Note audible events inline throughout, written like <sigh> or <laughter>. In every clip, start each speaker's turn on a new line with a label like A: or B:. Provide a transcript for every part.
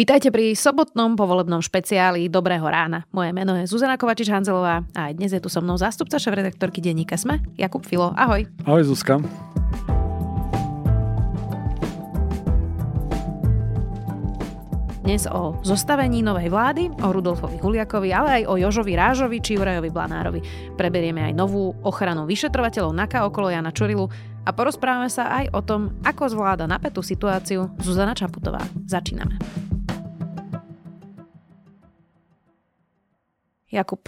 A: Vítajte pri sobotnom povolebnom špeciáli Dobrého rána. Moje meno je Zuzana Kovačič-Hanzelová a aj dnes je tu so mnou zástupca šéf-redaktorky denníka Sme, Jakub Filo. Ahoj.
B: Ahoj Zuzka.
A: Dnes o zostavení novej vlády, o Rudolfovi Huliakovi, ale aj o Jožovi Rážovi či Jurajovi Blanárovi. Preberieme aj novú ochranu vyšetrovateľov NAKA okolo Jana Čurilu a porozprávame sa aj o tom, ako zvláda napätú situáciu Zuzana Čaputová. Začíname. Jakub,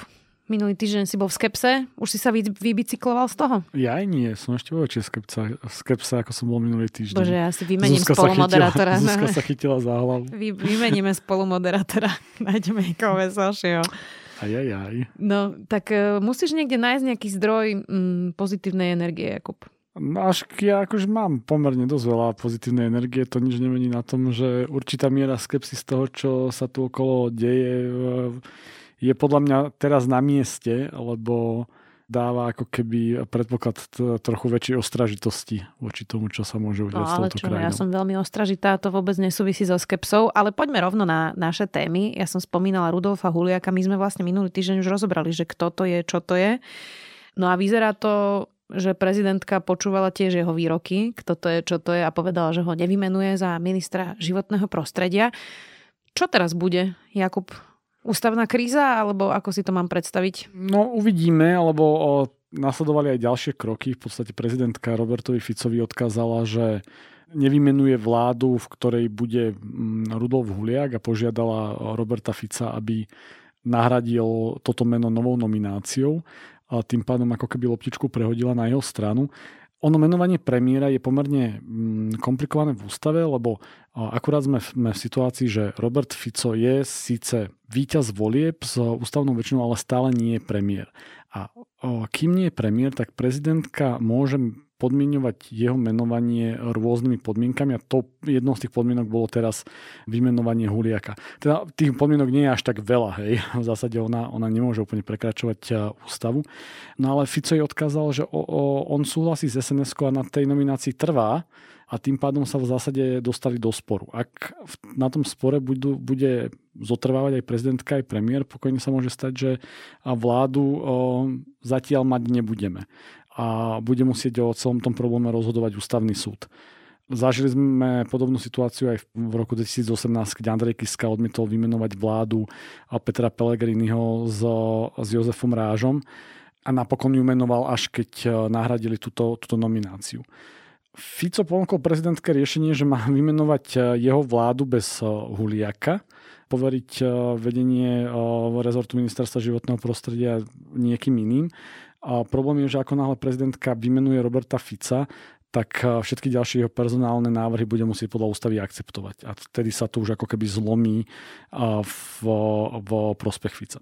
A: minulý týždeň si bol v skepse, už si sa vy, vybicykloval z toho?
B: Ja aj nie, som ešte vo skepsa, v skepse, ako som bol minulý týždeň.
A: Bože, ja si vymením Zuzka spolumoderátora.
B: Sa chytila, Zuzka sa chytila za hlavu.
A: Vy, vymeníme spolumoderátora, <laughs> nájdeme niekoho veselšieho.
B: Aj, aj, aj.
A: No, tak uh, musíš niekde nájsť nejaký zdroj mm, pozitívnej energie, Jakub.
B: No až ja akože mám pomerne dosť veľa pozitívnej energie, to nič nemení na tom, že určitá miera skepsy z toho, čo sa tu okolo deje, je podľa mňa teraz na mieste, lebo dáva ako keby predpoklad trochu väčšej ostražitosti voči tomu, čo sa môže udiať no, s touto čo, krajinou.
A: Ja som veľmi ostražitá, to vôbec nesúvisí so skepsou, ale poďme rovno na naše témy. Ja som spomínala Rudolfa Huliaka, my sme vlastne minulý týždeň už rozobrali, že kto to je, čo to je. No a vyzerá to, že prezidentka počúvala tiež jeho výroky, kto to je, čo to je a povedala, že ho nevymenuje za ministra životného prostredia. Čo teraz bude, Jakub? Ústavná kríza, alebo ako si to mám predstaviť?
B: No uvidíme, lebo o, nasledovali aj ďalšie kroky. V podstate prezidentka Robertovi Ficovi odkázala, že nevymenuje vládu, v ktorej bude mm, Rudolf Huliak a požiadala Roberta Fica, aby nahradil toto meno novou nomináciou a tým pádom ako keby loptičku prehodila na jeho stranu. Ono menovanie premiéra je pomerne mm, komplikované v ústave, lebo akurát sme v, situácii, že Robert Fico je síce víťaz volieb s ústavnou väčšinou, ale stále nie je premiér. A kým nie je premiér, tak prezidentka môže podmienovať jeho menovanie rôznymi podmienkami a to jednou z tých podmienok bolo teraz vymenovanie Huliaka. Teda tých podmienok nie je až tak veľa, hej. <laughs> V zásade ona, ona nemôže úplne prekračovať ústavu. No ale Fico jej odkázal, že o, o, on súhlasí s sns a na tej nominácii trvá a tým pádom sa v zásade dostali do sporu. Ak na tom spore budú, bude zotrvávať aj prezidentka, aj premiér, pokojne sa môže stať, že vládu o, zatiaľ mať nebudeme a bude musieť o celom tom probléme rozhodovať ústavný súd. Zažili sme podobnú situáciu aj v roku 2018, keď Andrej Kiska odmietol vymenovať vládu Petra Pellegriniho s, s Jozefom Rážom a napokon ju menoval až keď e, nahradili túto, túto nomináciu. Fico ponúkol prezidentské riešenie, že má vymenovať e, jeho vládu bez e, Huliaka, poveriť vedenie rezortu ministerstva životného prostredia niekým iným a problém je, že ako náhle prezidentka vymenuje Roberta Fica, tak eh, všetky ďalšie jeho personálne návrhy bude musieť podľa ústavy akceptovať. A vtedy sa to už ako keby zlomí eh, v, v prospech Fica.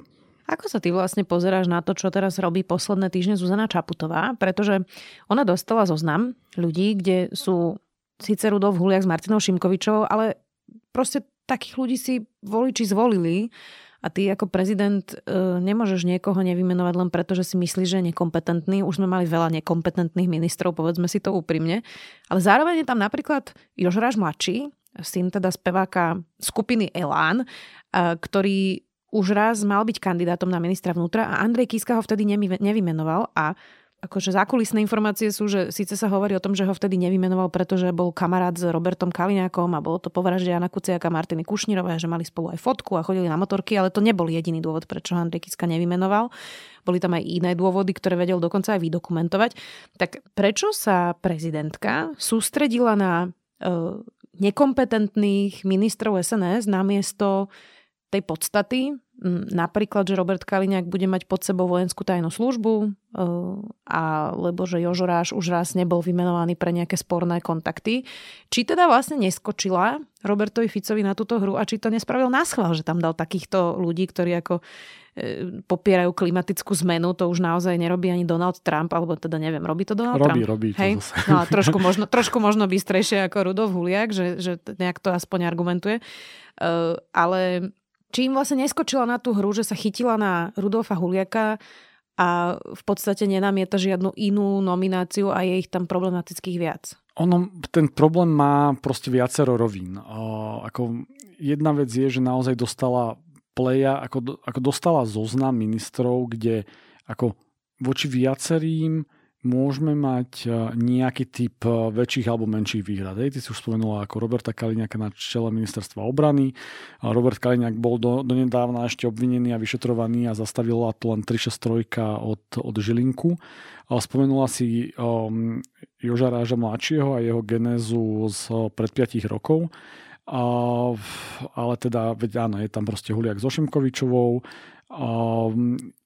A: Ako sa ty vlastne pozeráš na to, čo teraz robí posledné týždne Zuzana Čaputová? Pretože ona dostala zoznam ľudí, kde sú síce Rudolf Huliak s Martinou Šimkovičovou, ale proste takých ľudí si voliči zvolili a ty ako prezident e, nemôžeš niekoho nevymenovať len preto, že si myslíš, že je nekompetentný. Už sme mali veľa nekompetentných ministrov, povedzme si to úprimne. Ale zároveň je tam napríklad Jožráš mladší, syn teda speváka skupiny Elán, e, ktorý už raz mal byť kandidátom na ministra vnútra a Andrej Kiska ho vtedy nevymenoval a akože zákulisné informácie sú, že síce sa hovorí o tom, že ho vtedy nevymenoval, pretože bol kamarát s Robertom Kaliňákom a bolo to po vražde Jana Kuciaka a Martiny Kušnírovej, že mali spolu aj fotku a chodili na motorky, ale to nebol jediný dôvod, prečo Andrej Kiska nevymenoval. Boli tam aj iné dôvody, ktoré vedel dokonca aj vydokumentovať. Tak prečo sa prezidentka sústredila na e, nekompetentných ministrov SNS namiesto tej podstaty, napríklad, že Robert Kaliňák bude mať pod sebou vojenskú tajnú službu, e, alebo že Jožoráš už raz nebol vymenovaný pre nejaké sporné kontakty. Či teda vlastne neskočila Robertovi Ficovi na túto hru a či to nespravil náschval, že tam dal takýchto ľudí, ktorí ako e, popierajú klimatickú zmenu, to už naozaj nerobí ani Donald Trump, alebo teda neviem, robí to Donald
B: robí,
A: Trump?
B: Robí,
A: Hej? No, trošku, možno, trošku možno bystrejšie ako Rudolf Huliak, že, že nejak to aspoň argumentuje. Uh, ale či im vlastne neskočila na tú hru, že sa chytila na Rudolfa Huliaka a v podstate nenamieta žiadnu inú nomináciu a je ich tam problematických viac.
B: Ono, ten problém má proste viacero rovín. O, ako jedna vec je, že naozaj dostala pleja, ako, ako dostala zoznam ministrov, kde ako voči viacerým môžeme mať e, nejaký typ e, väčších alebo menších výhrad. Hej, ty si už spomenula ako Roberta Kaliňaka na čele ministerstva obrany. Robert Kaliňák bol do, donedávna ešte obvinený a vyšetrovaný a zastavila to len 363 od, od Žilinku. Spomenula si um, Joža Ráža mladšieho a jeho genézu z pred 5 rokov. Uh, ale teda, veď áno, je tam proste Huliak so Šimkovičovou,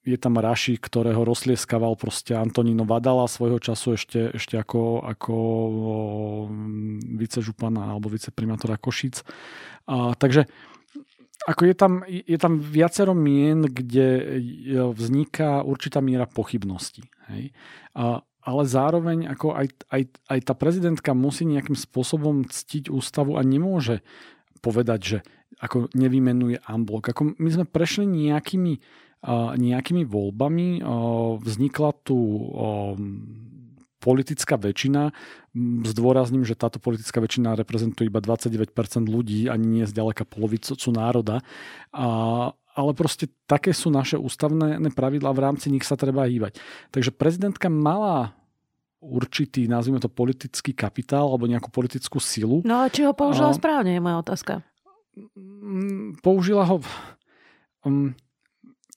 B: je tam Raši, ktorého rozlieskaval proste Antonino Vadala svojho času ešte, ešte ako, ako vicežupana alebo viceprimátora Košic. A, takže ako je tam, je tam viacero mien, kde vzniká určitá miera pochybnosti. Hej? A, ale zároveň ako aj, aj, aj tá prezidentka musí nejakým spôsobom ctiť ústavu a nemôže povedať, že ako nevymenuje Amblok. Ako my sme prešli nejakými, nejakými voľbami, vznikla tu politická väčšina. Zdôrazním, že táto politická väčšina reprezentuje iba 29% ľudí, ani nie zďaleka polovicu národa. A, ale proste také sú naše ústavné pravidlá, v rámci nich sa treba hýbať. Takže prezidentka mala určitý, nazvime to politický kapitál alebo nejakú politickú silu.
A: No a či ho použila a... správne, je moja otázka.
B: Použila ho... Um,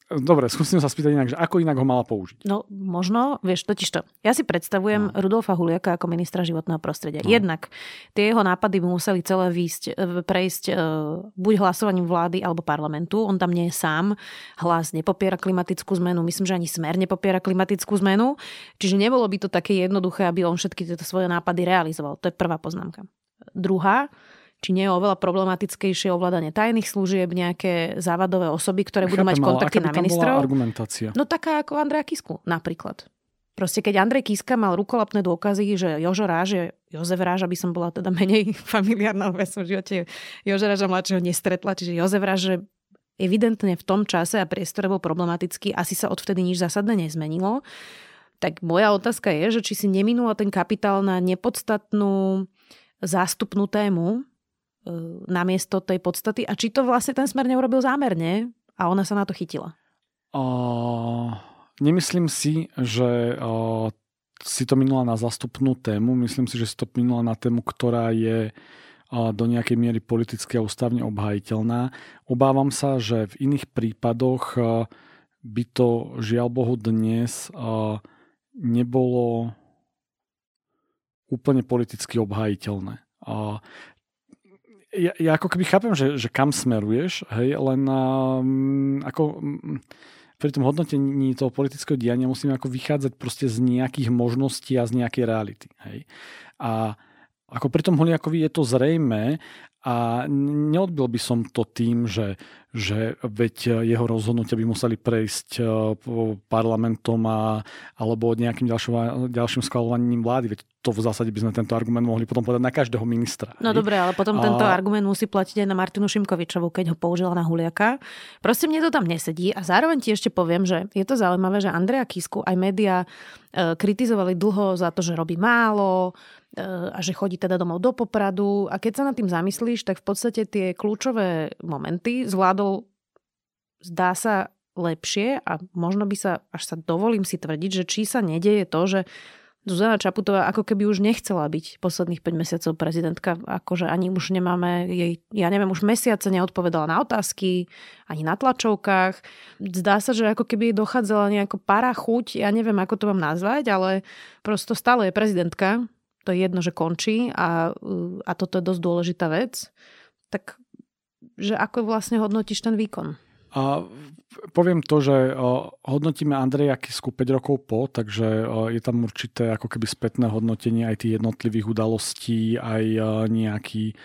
B: Dobre, skúsim sa spýtať inak, že ako inak ho mala použiť?
A: No možno, vieš, totiž to. Ja si predstavujem no. Rudolfa Huliaka ako ministra životného prostredia. No. Jednak tie jeho nápady by museli celé výsť, e, prejsť e, buď hlasovaním vlády alebo parlamentu. On tam nie je sám. Hlas nepopiera klimatickú zmenu. Myslím, že ani smer nepopiera klimatickú zmenu. Čiže nebolo by to také jednoduché, aby on všetky tieto svoje nápady realizoval. To je prvá poznámka. Druhá, či nie je oveľa problematickejšie ovládanie tajných služieb, nejaké závadové osoby, ktoré budú mať kontakty na ministrov.
B: argumentácia?
A: No taká ako Andrea Kisku napríklad. Proste keď Andrej Kiska mal rukolapné dôkazy, že Jožo Ráž je Jozef Ráž, aby som bola teda menej <laughs> familiárna, v som v živote Jožo Ráža mladšieho nestretla, čiže Jozef Ráž, že evidentne v tom čase a priestore bol problematický, asi sa odvtedy nič zásadné nezmenilo. Tak moja otázka je, že či si neminula ten kapitál na nepodstatnú zástupnú tému, namiesto tej podstaty a či to vlastne ten smer neurobil zámerne a ona sa na to chytila?
B: Uh, nemyslím si, že uh, si to minula na zastupnú tému. Myslím si, že si to minula na tému, ktorá je uh, do nejakej miery politicky a ústavne obhajiteľná. Obávam sa, že v iných prípadoch uh, by to žiaľ Bohu dnes uh, nebolo úplne politicky obhajiteľné. Ja, ja ako keby chápem, že, že kam smeruješ, hej, len um, ako um, pri tom hodnotení toho politického diania musíme ako vychádzať proste z nejakých možností a z nejakej reality. Hej. A ako pri tom Holiakovi je to zrejme a neodbil by som to tým, že, že veď jeho rozhodnutia by museli prejsť e, parlamentom a, alebo nejakým ďalším, ďalším schvalovaním vlády. Veď to v zásade by sme tento argument mohli potom povedať na každého ministra.
A: No dobre, ale potom a... tento argument musí platiť aj na Martinu Šimkovičovu, keď ho použila na Huliaka. Proste mne to tam nesedí a zároveň ti ešte poviem, že je to zaujímavé, že Andrea Kisku aj médiá e, kritizovali dlho za to, že robí málo, a že chodí teda domov do Popradu. A keď sa nad tým zamyslíš, tak v podstate tie kľúčové momenty zvládol, zdá sa, lepšie a možno by sa, až sa dovolím si tvrdiť, že či sa nedieje to, že Zuzana Čaputová ako keby už nechcela byť posledných 5 mesiacov prezidentka, akože ani už nemáme jej, ja neviem, už mesiace neodpovedala na otázky, ani na tlačovkách. Zdá sa, že ako keby dochádzala nejako para chuť, ja neviem, ako to mám nazvať, ale prosto stále je prezidentka to je jedno, že končí a, a toto je dosť dôležitá vec, tak že ako vlastne hodnotíš ten výkon?
B: A poviem to, že hodnotíme Andreja Kisku 5 rokov po, takže je tam určité ako keby spätné hodnotenie aj tých jednotlivých udalostí, aj nejaký,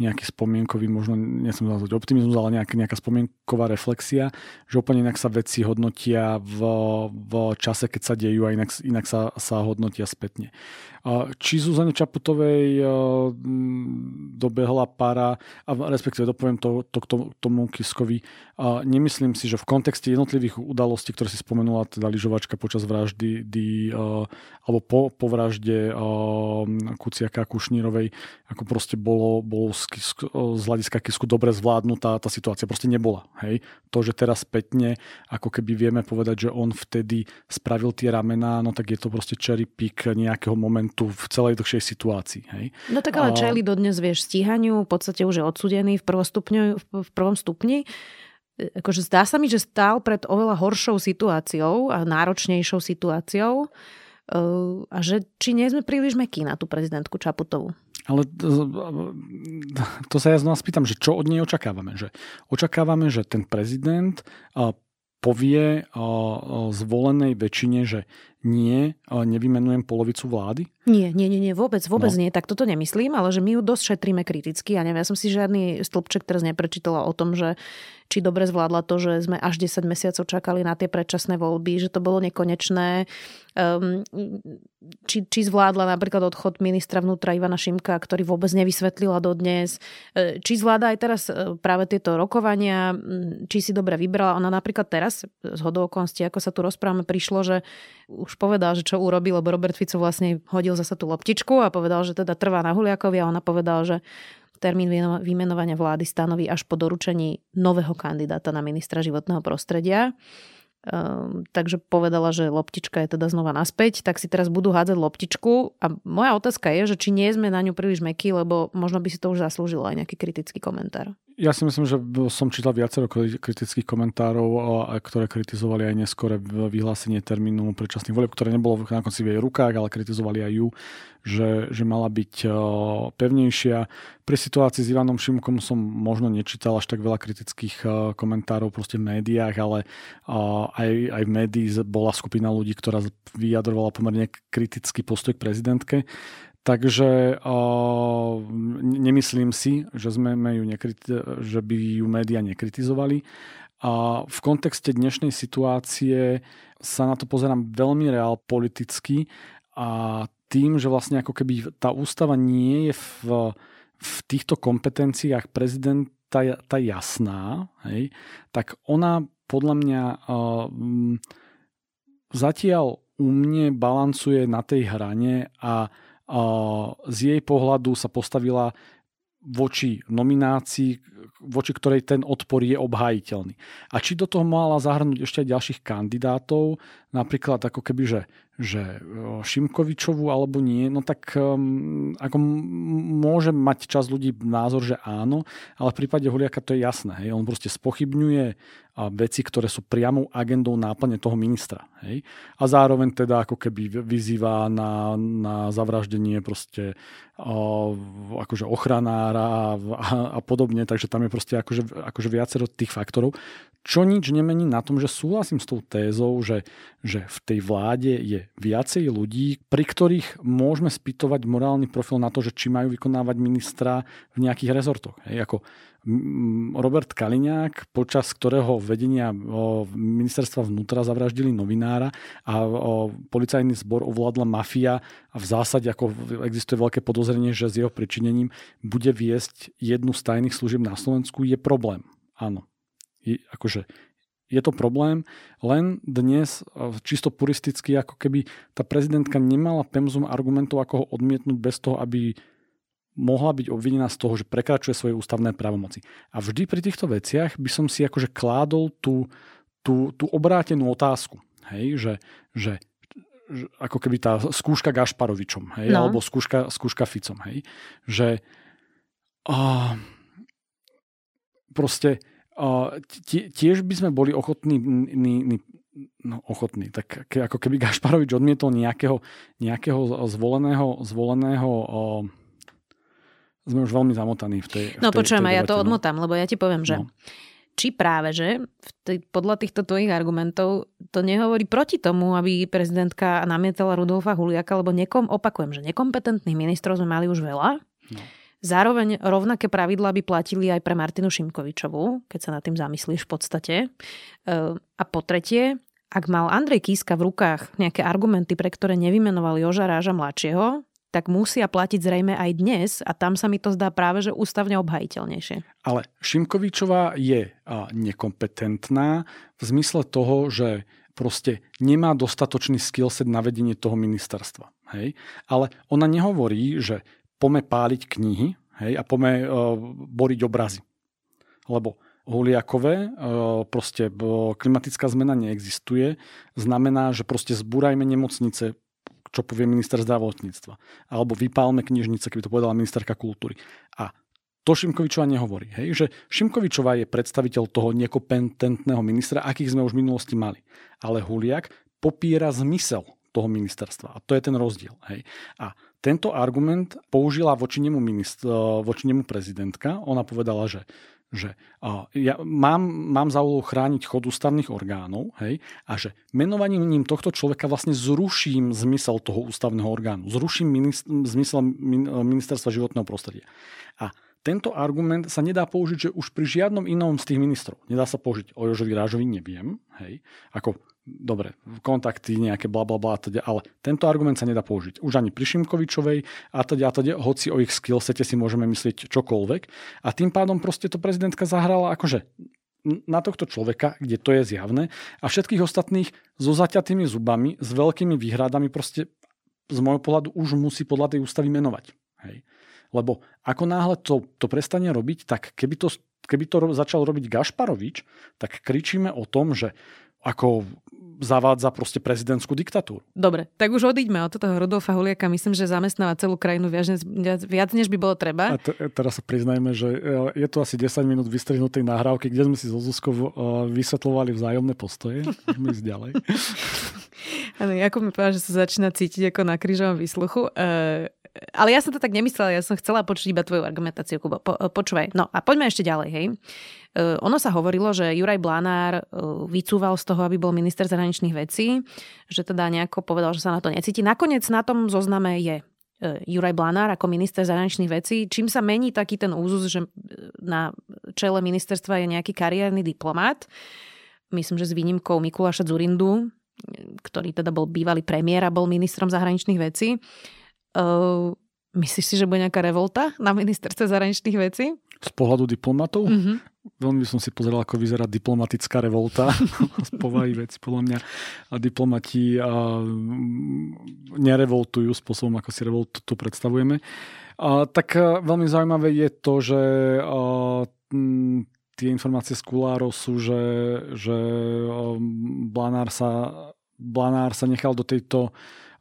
B: nejaký spomienkový, možno nechcem nazvať optimizmus, ale nejaká, nejaká spomienková reflexia, že úplne inak sa veci hodnotia v, v čase, keď sa dejú a inak, inak sa, sa hodnotia spätne. Či Zuzane Čaputovej dobehla para, a respektíve dopoviem to, to k tomu Kiskovi, nemyslím si, že v kontexte jednotlivých udalostí, ktoré si spomenula, teda lyžovačka počas vraždy, di, uh, alebo po, po vražde uh, Kuciaka Kušnírovej, ako proste bolo, bolo z, z hľadiska Kisku dobre zvládnutá tá situácia. Proste nebola. Hej? To, že teraz spätne, ako keby vieme povedať, že on vtedy spravil tie ramená, no tak je to proste cherry pick nejakého momentu v celej dlhšej situácii. Hej?
A: No tak ale Čeli dodnes vieš stíhaniu, v podstate už je odsudený v, v prvom stupni akože zdá sa mi, že stál pred oveľa horšou situáciou a náročnejšou situáciou eh, a že či nie sme príliš mekí na tú prezidentku Čaputovú.
B: Ale to sa ja znova spýtam, že čo od nej očakávame? Že očakávame, že ten prezident povie zvolenej väčšine, že nie, nevymenujem polovicu vlády?
A: Nie, nie, nie, nie vôbec, vôbec no. nie. Tak toto nemyslím, ale že my ju dosť šetríme kriticky. Ja neviem, ja som si žiadny stĺpček teraz neprečítala o tom, že či dobre zvládla to, že sme až 10 mesiacov čakali na tie predčasné voľby, že to bolo nekonečné. Um, či, či zvládla napríklad odchod ministra vnútra Ivana Šimka, ktorý vôbec nevysvetlila dodnes. E, či zvláda aj teraz e, práve tieto rokovania, či si dobre vybrala. Ona napríklad teraz, z hodovokonosti, ako sa tu rozprávame, prišlo, že už povedal, že čo urobí, lebo Robert Fico vlastne hodil zasa tú loptičku a povedal, že teda trvá na Huliakovi a ona povedal, že termín vymenovania vlády stanoví až po doručení nového kandidáta na ministra životného prostredia. Um, takže povedala, že loptička je teda znova naspäť, tak si teraz budú hádzať loptičku a moja otázka je, že či nie sme na ňu príliš mekí, lebo možno by si to už zaslúžilo aj nejaký kritický komentár.
B: Ja si myslím, že som čítal viacero kritických komentárov, ktoré kritizovali aj neskore vyhlásenie termínu predčasných volieb, ktoré nebolo na konci v jej rukách, ale kritizovali aj ju, že, že mala byť pevnejšia. Pri situácii s Ivanom Šimkom som možno nečítal až tak veľa kritických komentárov proste v médiách, ale aj, aj v médií bola skupina ľudí, ktorá vyjadrovala pomerne kritický postoj k prezidentke. Takže uh, nemyslím si, že, sme ju nekriti- že by ju média nekritizovali. A v kontexte dnešnej situácie sa na to pozerám veľmi reál politicky a tým, že vlastne ako keby tá ústava nie je v, v týchto kompetenciách prezidenta tá jasná, hej, tak ona podľa mňa uh, zatiaľ u mne balancuje na tej hrane a z jej pohľadu sa postavila voči nominácii, voči ktorej ten odpor je obhajiteľný. A či do toho mala zahrnúť ešte aj ďalších kandidátov, napríklad ako keby, že že Šimkovičovú alebo nie, no tak um, ako môže mať čas ľudí názor, že áno, ale v prípade Huliaka to je jasné. Hej. On proste spochybňuje veci, ktoré sú priamou agendou náplne toho ministra. Hej. A zároveň teda ako keby vyzýva na, na zavraždenie proste uh, akože ochranára a, a, a podobne, takže tam je proste akože, akože viacero tých faktorov, čo nič nemení na tom, že súhlasím s tou tézou, že, že v tej vláde je viacej ľudí, pri ktorých môžeme spýtovať morálny profil na to, že či majú vykonávať ministra v nejakých rezortoch. Hej, ako Robert Kaliňák, počas ktorého vedenia ministerstva vnútra zavraždili novinára a policajný zbor ovládla mafia a v zásade ako existuje veľké podozrenie, že s jeho pričinením bude viesť jednu z tajných služieb na Slovensku, je problém. Áno. Je, akože je to problém, len dnes čisto puristicky, ako keby tá prezidentka nemala pemzum argumentov, ako ho odmietnúť bez toho, aby mohla byť obvinená z toho, že prekračuje svoje ústavné právomoci. A vždy pri týchto veciach by som si akože kládol tú, tú, tú obrátenú otázku, hej, že, že, že ako keby tá skúška Gašparovičom, hej, no. alebo skúška, skúška Ficom, hej, že uh, proste tiež by sme boli ochotní no, ochotní. Tak ako keby Gašparovič odmietol nejakého, nejakého zvoleného, zvoleného sme už veľmi zamotaní v tej
A: No počujem, ja to no. odmotám, lebo ja ti poviem, že no. či práve, že tej, podľa týchto tvojich argumentov to nehovorí proti tomu, aby prezidentka namietala Rudolfa Huliaka, lebo nekom, opakujem, že nekompetentných ministrov sme mali už veľa. No. Zároveň rovnaké pravidlá by platili aj pre Martinu Šimkovičovú, keď sa nad tým zamyslíš v podstate. Ehm, a po tretie, ak mal Andrej Kíska v rukách nejaké argumenty, pre ktoré nevymenoval Joža Ráža mladšieho, tak musia platiť zrejme aj dnes a tam sa mi to zdá práve, že ústavne obhajiteľnejšie.
B: Ale Šimkovičová je nekompetentná v zmysle toho, že proste nemá dostatočný skillset na vedenie toho ministerstva. Hej? Ale ona nehovorí, že pome páliť knihy hej? a pome uh, boriť obrazy. Lebo Huliakové, uh, proste uh, klimatická zmena neexistuje, znamená, že proste zbúrajme nemocnice, čo povie minister zdravotníctva. Alebo vypálme knižnice, keby to povedala ministerka kultúry. A to Šimkovičová nehovorí. Hej? Že Šimkovičová je predstaviteľ toho nekompetentného ministra, akých sme už v minulosti mali. Ale Huliak popiera zmysel toho ministerstva. A to je ten rozdiel. Hej? A tento argument použila voči nemu, ministr, voči nemu prezidentka. Ona povedala, že že ja mám, mám za úlohu chrániť chod ústavných orgánov hej, a že menovaním ním tohto človeka vlastne zruším zmysel toho ústavného orgánu. Zruším minist- zmysel min- ministerstva životného prostredia. A tento argument sa nedá použiť, že už pri žiadnom inom z tých ministrov. Nedá sa použiť o Jožovi Rážovi, neviem, hej, ako dobre, kontakty nejaké bla bla bla, teda, ale tento argument sa nedá použiť. Už ani pri Šimkovičovej a teda, a teda, hoci o ich skillsete si môžeme myslieť čokoľvek. A tým pádom proste to prezidentka zahrala akože na tohto človeka, kde to je zjavné a všetkých ostatných so zaťatými zubami, s veľkými výhradami proste z môjho pohľadu už musí podľa tej ústavy menovať. Hej. Lebo ako náhle to, to prestane robiť, tak keby to, keby to začal robiť Gašparovič, tak kričíme o tom, že ako zavádza proste prezidentskú diktatúru.
A: Dobre, tak už odíďme od toho Rudolfa Huliaka. Myslím, že zamestnáva celú krajinu viac, viac než by bolo treba.
B: A t- teraz sa priznajme, že e, je to asi 10 minút vystrihnutej nahrávky, kde sme si so Zuzkou e, vysvetľovali vzájomné postoje. Môžeme ísť ďalej. <laughs>
A: Áno, Jakub mi povedal, že sa začína cítiť ako na krížovom výsluchu. Uh, ale ja som to tak nemyslela, ja som chcela počuť iba tvoju argumentáciu, Kubo. Po, počúvaj. No a poďme ešte ďalej, hej. Uh, ono sa hovorilo, že Juraj Blanár uh, vycúval z toho, aby bol minister zahraničných vecí, že teda nejako povedal, že sa na to necíti. Nakoniec na tom zozname je uh, Juraj Blanár ako minister zahraničných vecí. Čím sa mení taký ten úzus, že na čele ministerstva je nejaký kariérny diplomát, myslím, že s výnimkou Mikuláša Zurindu, ktorý teda bol bývalý premiér a bol ministrom zahraničných vecí, myslíš si, že bude nejaká revolta na ministerstve zahraničných vecí?
B: Z pohľadu diplomatov? Mm-hmm. Veľmi som si pozrel, ako vyzerá diplomatická revolta <laughs> z povahy veci. Podľa mňa a diplomati a, nerevoltujú spôsobom, ako si revoltu tu predstavujeme. A, tak a, veľmi zaujímavé je to, že a, m, tie informácie z kulárov sú, že, že Blanár sa, Blanár sa nechal do tejto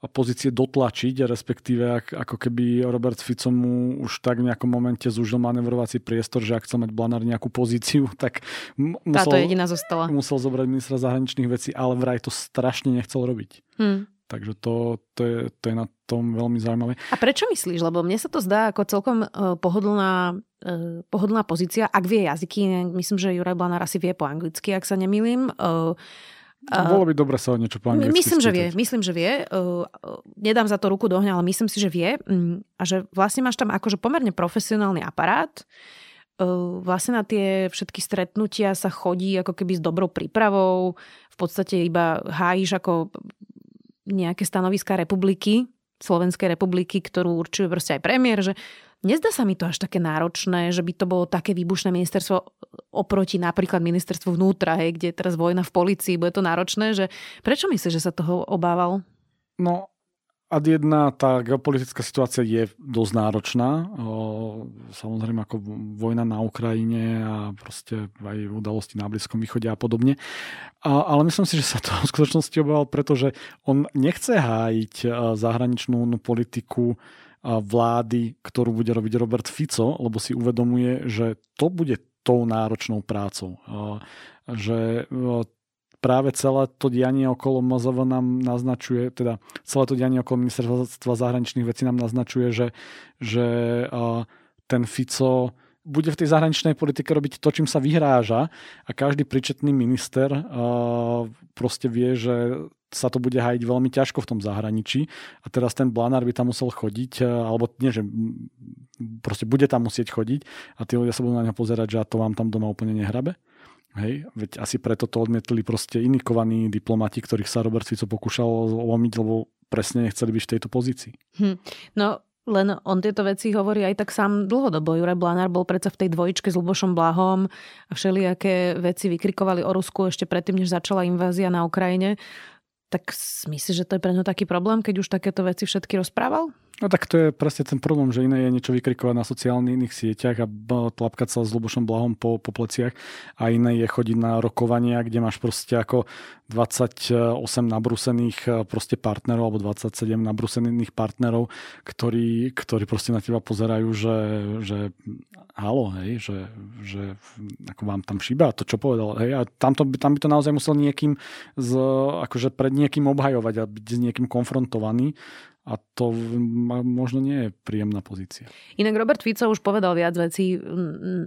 B: pozície dotlačiť, respektíve ak, ako keby Robert Fico mu už tak v nejakom momente zúžil manevrovací priestor, že ak chce mať Blanár nejakú pozíciu, <laughs> tak
A: musel, Táto jediná zostala.
B: musel zobrať ministra zahraničných vecí, ale vraj to strašne nechcel robiť. Hmm. Takže to, to, je, to je na tom veľmi zaujímavé.
A: A prečo myslíš? Lebo mne sa to zdá ako celkom uh, pohodlná, uh, pohodlná pozícia. Ak vie jazyky, myslím, že Juraj Blanár asi vie po anglicky, ak sa nemýlim.
B: Bolo by dobre sa o niečo po
A: Myslím, že vie. Myslím, že vie. Nedám za to ruku do hňa, ale myslím si, že vie. Mm, a že vlastne máš tam akože pomerne profesionálny aparát. Vlastne na tie všetky stretnutia sa chodí ako keby s dobrou prípravou. V podstate iba hájiš ako nejaké stanoviská republiky, Slovenskej republiky, ktorú určuje proste aj premiér, že Nezdá sa mi to až také náročné, že by to bolo také výbušné ministerstvo oproti napríklad ministerstvu vnútra, hej, kde je teraz vojna v policii, bude to náročné, že prečo myslíš, že sa toho obával?
B: No, ad jedna, tá geopolitická situácia je dosť náročná. Samozrejme ako vojna na Ukrajine a proste aj udalosti na Blízkom východe a podobne. Ale myslím si, že sa to <laughs> v skutočnosti obával, pretože on nechce hájiť zahraničnú politiku vlády, ktorú bude robiť Robert Fico, lebo si uvedomuje, že to bude tou náročnou prácou. Že práve celé to dianie okolo MZV nám naznačuje, teda celé to dianie okolo ministerstva zahraničných vecí nám naznačuje, že, že ten Fico bude v tej zahraničnej politike robiť to, čím sa vyhráža a každý príčetný minister proste vie, že sa to bude hájiť veľmi ťažko v tom zahraničí a teraz ten Blanár by tam musel chodiť, e, alebo nie, že proste bude tam musieť chodiť a tí ľudia sa budú na neho pozerať, že to vám tam doma úplne nehrabe. Hej, veď asi preto to odmietli proste iní kovaní diplomati, ktorých sa Robert Fico pokúšal lomiť, lebo presne nechceli byť v tejto pozícii.
A: Hm. No, len on tieto veci hovorí aj tak sám dlhodobo. Juraj Blanár bol predsa v tej dvojičke s Lubošom Blahom a všelijaké veci vykrikovali o Rusku ešte predtým, než začala invázia na Ukrajine. Tak myslíš, že to je pre ňo taký problém, keď už takéto veci všetky rozprával?
B: No tak to je presne ten problém, že iné je niečo vykrikovať na sociálnych sieťach a tlapkať sa s Lubošom Blahom po, po pleciach a iné je chodiť na rokovania, kde máš proste ako 28 nabrúsených e, proste partnerov alebo 27 nabrúsených partnerov, ktorí, ktorí proste na teba pozerajú, že, že halo, hej, že, že ako vám tam šíba to, čo povedal. Hej, a tam, to, tam by to naozaj musel niekým z, akože pred niekým obhajovať a byť s niekým konfrontovaný a to možno nie je príjemná pozícia.
A: Inak Robert Fico už povedal viac vecí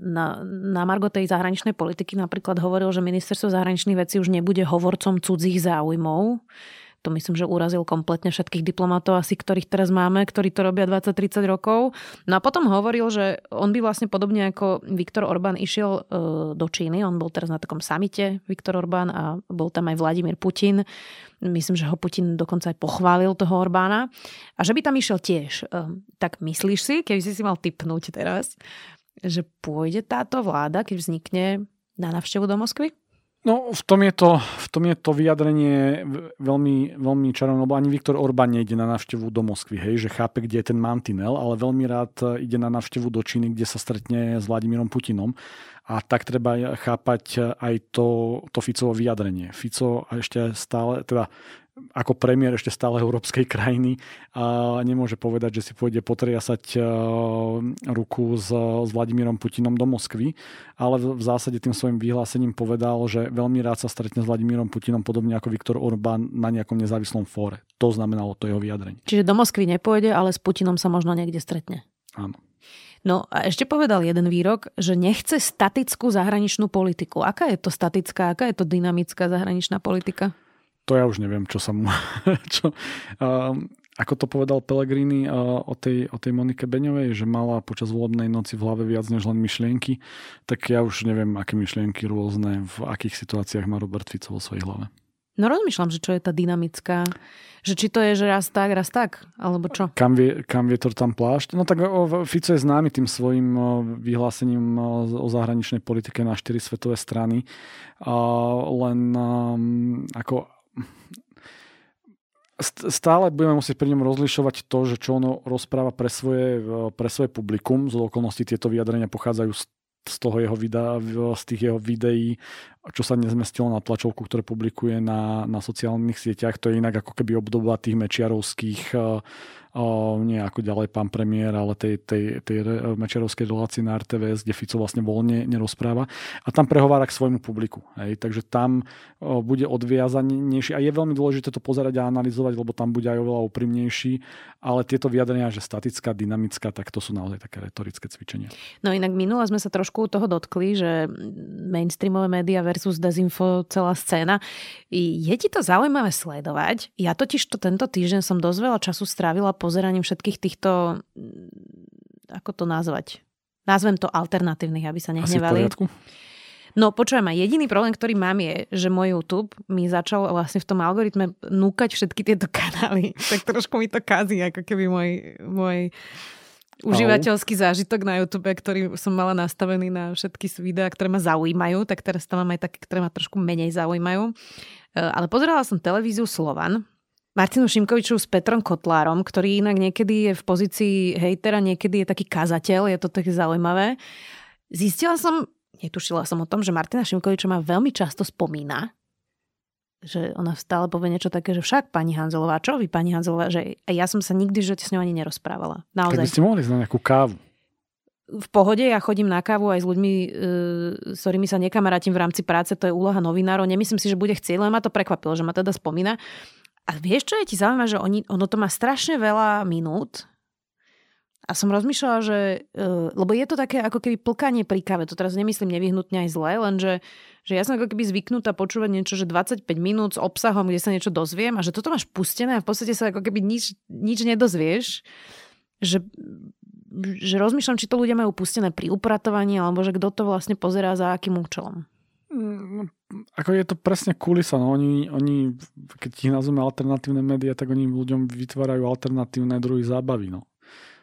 A: na, na Margo tej zahraničnej politiky. Napríklad hovoril, že ministerstvo zahraničných vecí už nebude hovorcom cudzích záujmov to myslím, že urazil kompletne všetkých diplomatov asi, ktorých teraz máme, ktorí to robia 20-30 rokov. No a potom hovoril, že on by vlastne podobne ako Viktor Orbán išiel e, do Číny, on bol teraz na takom samite, Viktor Orbán a bol tam aj Vladimír Putin. Myslím, že ho Putin dokonca aj pochválil toho Orbána. A že by tam išiel tiež. E, tak myslíš si, keby si si mal typnúť teraz, že pôjde táto vláda, keď vznikne na návštevu do Moskvy?
B: No, v tom je to, v tom je to vyjadrenie veľmi, veľmi čarovné, lebo ani Viktor Orbán nejde na návštevu do Moskvy, hej, že chápe, kde je ten mantinel, ale veľmi rád ide na návštevu do Číny, kde sa stretne s Vladimírom Putinom. A tak treba chápať aj to, to Ficovo vyjadrenie. Fico ešte stále, teda ako premiér ešte stále európskej krajiny a nemôže povedať, že si pôjde potriasať e, ruku s, s Vladimírom Putinom do Moskvy, ale v zásade tým svojim vyhlásením povedal, že veľmi rád sa stretne s Vladimírom Putinom, podobne ako Viktor Orbán na nejakom nezávislom fóre. To znamenalo to jeho vyjadrenie.
A: Čiže do Moskvy nepôjde, ale s Putinom sa možno niekde stretne.
B: Áno.
A: No a ešte povedal jeden výrok, že nechce statickú zahraničnú politiku. Aká je to statická, aká je to dynamická zahraničná politika?
B: To ja už neviem, čo sa mu... <laughs> čo, uh, ako to povedal Pellegrini uh, o, tej, o tej Monike Beňovej, že mala počas volebnej noci v hlave viac než len myšlienky, tak ja už neviem, aké myšlienky rôzne, v akých situáciách má Robert Fico vo svojej hlave.
A: No rozmýšľam, že čo je tá dynamická, že či to je, že raz tak, raz tak, alebo čo?
B: Kam, vie, kam vietor tam plášť? No tak Fico je známy tým svojim vyhlásením o, zahraničnej politike na štyri svetové strany, len um, ako stále budeme musieť pri ňom rozlišovať to, že čo ono rozpráva pre svoje, pre svoje publikum. Z okolností tieto vyjadrenia pochádzajú z, toho jeho videa, z tých jeho videí, čo sa nezmestilo na tlačovku, ktoré publikuje na, na sociálnych sieťach. To je inak ako keby obdoba tých mečiarovských o, nie ako ďalej pán premiér, ale tej, tej, tej mečerovskej relácii na RTVS, kde Fico vlastne voľne nerozpráva. A tam prehovára k svojmu publiku. Hej. Takže tam o, bude odviazanejší. A je veľmi dôležité to pozerať a analyzovať, lebo tam bude aj oveľa úprimnejší. Ale tieto vyjadrenia, že statická, dynamická, tak to sú naozaj také retorické cvičenia.
A: No inak minule sme sa trošku toho dotkli, že mainstreamové médiá versus dezinfo celá scéna. Je ti to zaujímavé sledovať? Ja totiž to tento týždeň som dosť veľa času strávila pozeraním všetkých týchto, mm, ako to nazvať? Nazvem to alternatívnych, aby sa nehnevali. No počujem, aj jediný problém, ktorý mám je, že môj YouTube mi začal vlastne v tom algoritme núkať všetky tieto <laughs> kanály. Tak trošku mi to kazí, ako keby môj, môj užívateľský zážitok na YouTube, ktorý som mala nastavený na všetky videá, ktoré ma zaujímajú, tak teraz tam mám aj také, ktoré ma trošku menej zaujímajú. E, ale pozerala som televíziu Slovan Martinu Šimkoviču s Petrom Kotlárom, ktorý inak niekedy je v pozícii hejtera, niekedy je taký kazateľ, je to také zaujímavé. Zistila som, netušila som o tom, že Martina Šimkoviča ma veľmi často spomína, že ona stále povie niečo také, že však pani Hanzelová, čo vy pani Hanzelová, že ja som sa nikdy že s ňou ani nerozprávala. Naozaj.
B: Tak by ste mohli znať nejakú kávu.
A: V pohode, ja chodím na kávu aj s ľuďmi, e, s ktorými sa nekamarátim v rámci práce, to je úloha novinárov. Nemyslím si, že bude chcieť, len ma to prekvapilo, že ma teda spomína. A vieš, čo je ti zaujímavé, že oni, ono to má strašne veľa minút a som rozmýšľala, že, uh, lebo je to také ako keby plkanie pri káve, to teraz nemyslím nevyhnutne aj zle, lenže že ja som ako keby zvyknutá počúvať niečo, že 25 minút s obsahom, kde sa niečo dozviem a že toto máš pustené a v podstate sa ako keby nič, nič nedozvieš. Že, že rozmýšľam, či to ľudia majú pustené pri upratovaní, alebo že kto to vlastne pozerá za akým účelom.
B: Mm, ako je to presne kulisa. No. Oni, oni, keď ich nazveme alternatívne médiá, tak oni ľuďom vytvárajú alternatívne druhy zábavy. No.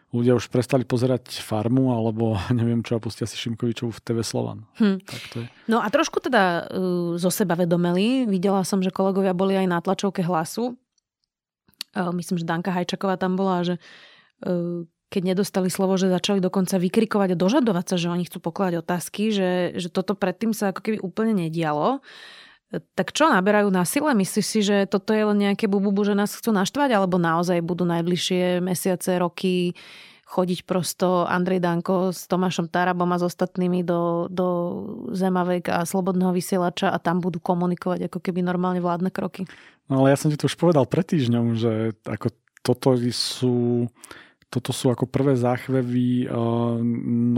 B: ľudia už prestali pozerať farmu alebo <laughs> neviem čo a pustia si Šimkovičov v TV Slovan. Hm. Tak to je.
A: No a trošku teda uh, zo seba vedomeli. Videla som, že kolegovia boli aj na tlačovke hlasu. Uh, myslím, že Danka Hajčaková tam bola, že uh, keď nedostali slovo, že začali dokonca vykrikovať a dožadovať sa, že oni chcú pokladať otázky, že, že toto predtým sa ako keby úplne nedialo. Tak čo naberajú na sile? Myslíš si, že toto je len nejaké bububu, že nás chcú naštvať, alebo naozaj budú najbližšie mesiace, roky chodiť prosto Andrej Danko s Tomášom Tarabom a s ostatnými do, do Zemavek a Slobodného vysielača a tam budú komunikovať ako keby normálne vládne kroky?
B: No ale ja som ti to už povedal pred týždňom, že ako toto sú toto sú ako prvé záchvevy uh,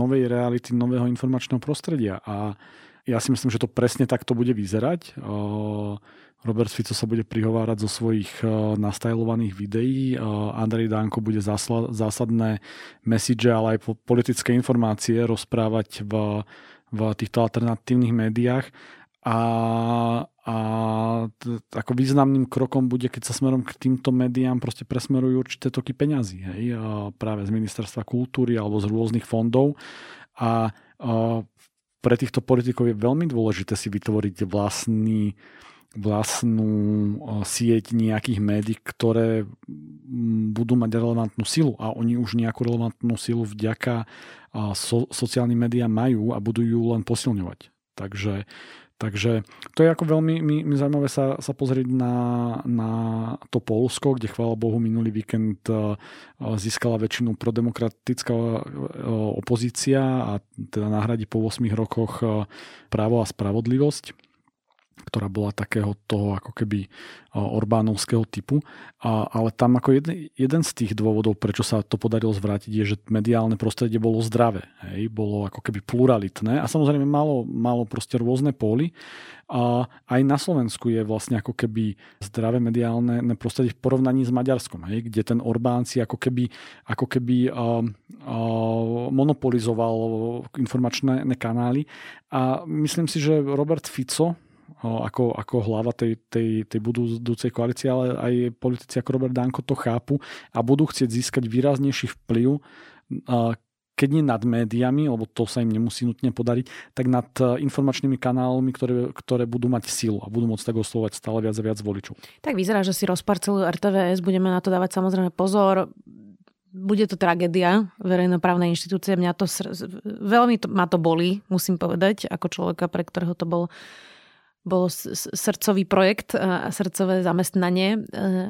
B: novej reality, nového informačného prostredia a ja si myslím, že to presne takto bude vyzerať. Uh, Robert Fico sa bude prihovárať zo svojich uh, nastajlovaných videí. Andrej Danko bude zásadné message, ale aj politické informácie rozprávať v, v týchto alternatívnych médiách a, a t- ako významným krokom bude, keď sa smerom k týmto médiám proste presmerujú určité toky peňazí, hej, práve z ministerstva kultúry alebo z rôznych fondov a, a pre týchto politikov je veľmi dôležité si vytvoriť vlastný vlastnú sieť nejakých médií, ktoré budú mať relevantnú silu a oni už nejakú relevantnú silu vďaka so, sociálnym médiám majú a budú ju len posilňovať. Takže Takže to je ako veľmi mi, mi zaujímavé sa, sa pozrieť na, na to Polsko, kde chvála Bohu minulý víkend e, získala väčšinu prodemokratická e, opozícia a teda nahradí po 8 rokoch e, právo a spravodlivosť ktorá bola takého toho ako keby Orbánovského typu. Ale tam ako jeden, jeden z tých dôvodov, prečo sa to podarilo zvrátiť, je, že mediálne prostredie bolo zdravé. Hej? Bolo ako keby pluralitné a samozrejme malo, malo proste rôzne póly. A aj na Slovensku je vlastne ako keby zdravé mediálne prostredie v porovnaní s Maďarskom, hej? kde ten Orbán si ako keby, ako keby uh, uh, monopolizoval informačné kanály. A myslím si, že Robert Fico ako, ako hlava tej, tej, tej budúcej koalície, ale aj politici ako Robert Danko to chápu a budú chcieť získať výraznejší vplyv keď nie nad médiami, lebo to sa im nemusí nutne podariť, tak nad e, informačnými kanálmi, ktoré, ktoré budú mať silu a budú môcť tak oslovať stále viac a viac voličov.
A: Tak vyzerá, že si rozparcelujú RTVS, budeme na to dávať samozrejme pozor. Bude to tragédia, verejnoprávnej inštitúcie. Mňa to veľmi to, ma to boli, musím povedať, ako človeka, pre ktorého to bol bolo srdcový projekt a srdcové zamestnanie, e,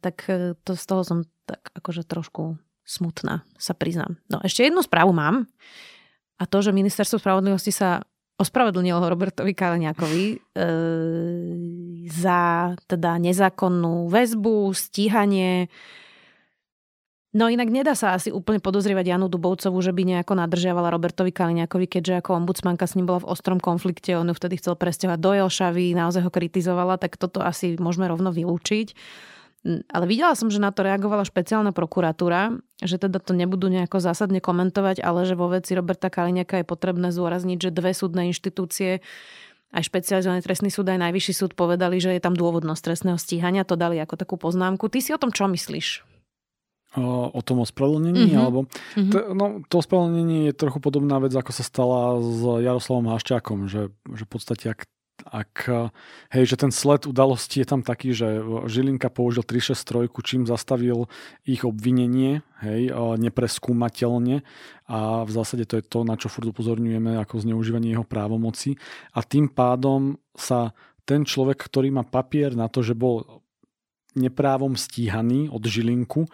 A: tak e, to z toho som tak akože trošku smutná, sa priznám. No ešte jednu správu mám a to, že ministerstvo spravodlivosti sa ospravedlnilo Robertovi Kaliňákovi e, za teda nezákonnú väzbu, stíhanie, No inak nedá sa asi úplne podozrievať Janu Dubovcovú, že by nejako nadržiavala Robertovi Kaliňakovi, keďže ako ombudsmanka s ním bola v ostrom konflikte, on ju vtedy chcel presťahovať do Jelšavy, naozaj ho kritizovala, tak toto asi môžeme rovno vylúčiť. Mm, ale videla som, že na to reagovala špeciálna prokuratúra, že teda to nebudú nejako zásadne komentovať, ale že vo veci Roberta Kaliňaka je potrebné zúrazniť, že dve súdne inštitúcie aj špecializovaný trestný súd, aj najvyšší súd povedali, že je tam dôvodnosť trestného stíhania. To dali ako takú poznámku. Ty si o tom čo myslíš?
B: O tom ospravedlnení, mm-hmm. alebo mm-hmm. To, no, to ospravedlnenie je trochu podobná vec, ako sa stala s Jaroslavom Haščákom, že, že v podstate ak, ak hej, že ten sled udalosti je tam taký, že Žilinka použil 363, čím zastavil ich obvinenie, hej, nepreskúmateľne a v zásade to je to, na čo furt upozorňujeme ako zneužívanie jeho právomoci a tým pádom sa ten človek, ktorý má papier na to, že bol neprávom stíhaný od Žilinku,